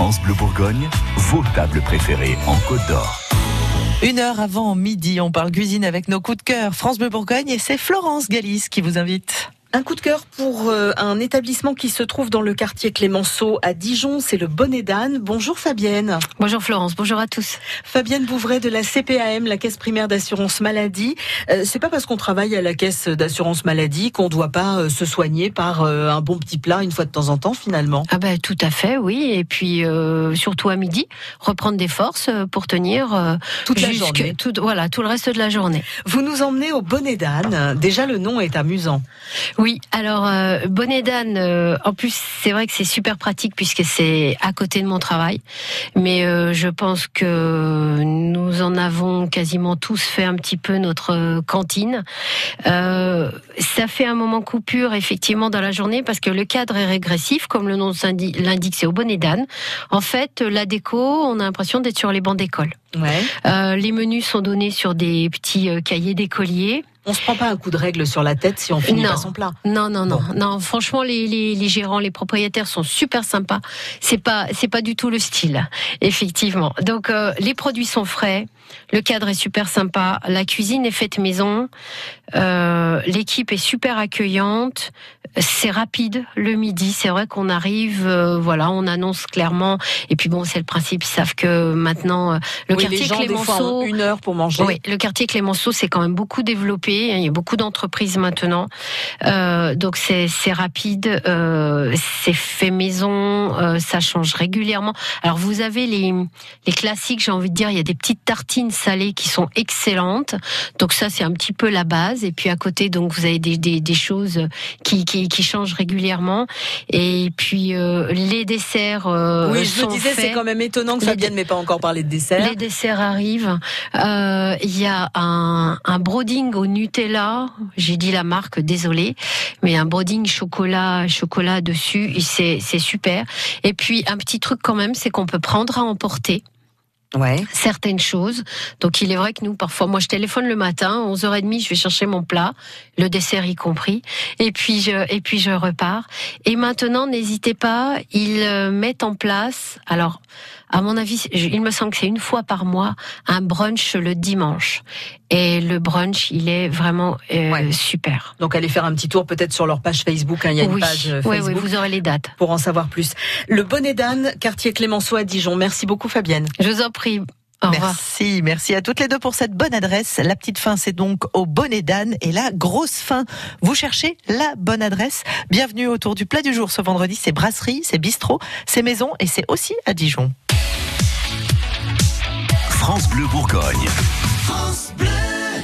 France Bleu Bourgogne, vos tables préférées en Côte d'Or. Une heure avant midi, on parle cuisine avec nos coups de cœur. France Bleu Bourgogne et c'est Florence Galis qui vous invite. Un coup de cœur pour euh, un établissement qui se trouve dans le quartier Clémenceau à Dijon, c'est le Bonnet d'Anne. Bonjour Fabienne. Bonjour Florence, bonjour à tous. Fabienne Bouvray de la CPAM, la Caisse primaire d'assurance maladie. Euh, c'est pas parce qu'on travaille à la Caisse d'assurance maladie qu'on doit pas euh, se soigner par un bon petit plat une fois de temps en temps finalement. Ah ben tout à fait, oui. Et puis surtout à midi, reprendre des forces pour tenir toute la journée. Tout, voilà, tout le reste de la journée. Vous nous emmenez au Bonnet d'Anne. Déjà le nom est amusant. Oui, alors euh, bonnet d'âne, euh, en plus c'est vrai que c'est super pratique puisque c'est à côté de mon travail, mais euh, je pense que nous en avons quasiment tous fait un petit peu notre cantine. ça fait un moment coupure effectivement dans la journée parce que le cadre est régressif, comme le nom l'indique, c'est au bonnet d'âne. En fait, la déco, on a l'impression d'être sur les bancs d'école. Ouais. les menus sont donnés sur des petits cahiers d'écoliers. On se prend pas un coup de règle sur la tête si on finit pas son plat. Non, non, non, non. Franchement, les, les, gérants, les propriétaires sont super sympas. C'est pas, c'est pas du tout le style, effectivement. Donc, euh, les produits sont frais. Le cadre est super sympa. La cuisine est faite maison. Euh, l'équipe est super accueillante. C'est rapide le midi. C'est vrai qu'on arrive, euh, voilà, on annonce clairement. Et puis bon, c'est le principe. Ils savent que maintenant le quartier Clémenceau, une heure pour manger. Oui, le quartier Clémenceau, c'est quand même beaucoup développé il y a beaucoup d'entreprises maintenant. Euh, donc c'est rapide, euh, c'est fait maison, euh, ça change régulièrement. Alors vous avez les, les classiques, j'ai envie de dire, il y a des petites tartines salées qui sont excellentes. Donc ça c'est un petit peu la base. Et puis à côté, donc vous avez des, des, des choses qui, qui, qui, changent régulièrement. Et puis les desserts. oui, je me disais, c'est quand même étonnant que Fabienne n'ait pas encore parlé de desserts. Les desserts arrivent. Il y a un, un broding au Nutella, j'ai dit la marque, désolé, mais un broding chocolat, chocolat dessus, c'est super. Et puis un petit truc quand même, c'est qu'on peut prendre à emporter. Ouais. certaines choses. Donc il est vrai que nous, parfois, moi je téléphone le matin, 11h30, je vais chercher mon plat, le dessert y compris, et puis je, et puis je repars. Et maintenant, n'hésitez pas, ils euh, mettent en place, alors à mon avis, il me semble que c'est une fois par mois, un brunch le dimanche. Et le brunch, il est vraiment euh, super. Donc allez faire un petit tour peut-être sur leur page Facebook. Hein, il y a une page Facebook. Euh, oui, oui, vous aurez les dates. Pour en savoir plus. Le Bonnet d'Anne, quartier Clémenceau à Dijon. Merci beaucoup Fabienne. Je vous en prie. merci, merci à toutes les deux pour cette bonne adresse. La petite fin, c'est donc au bonnet d'âne et la grosse fin. Vous cherchez la bonne adresse. Bienvenue autour du plat du jour ce vendredi. C'est brasserie, c'est bistrot, c'est maison et c'est aussi à Dijon. France Bleu Bourgogne. France Bleu.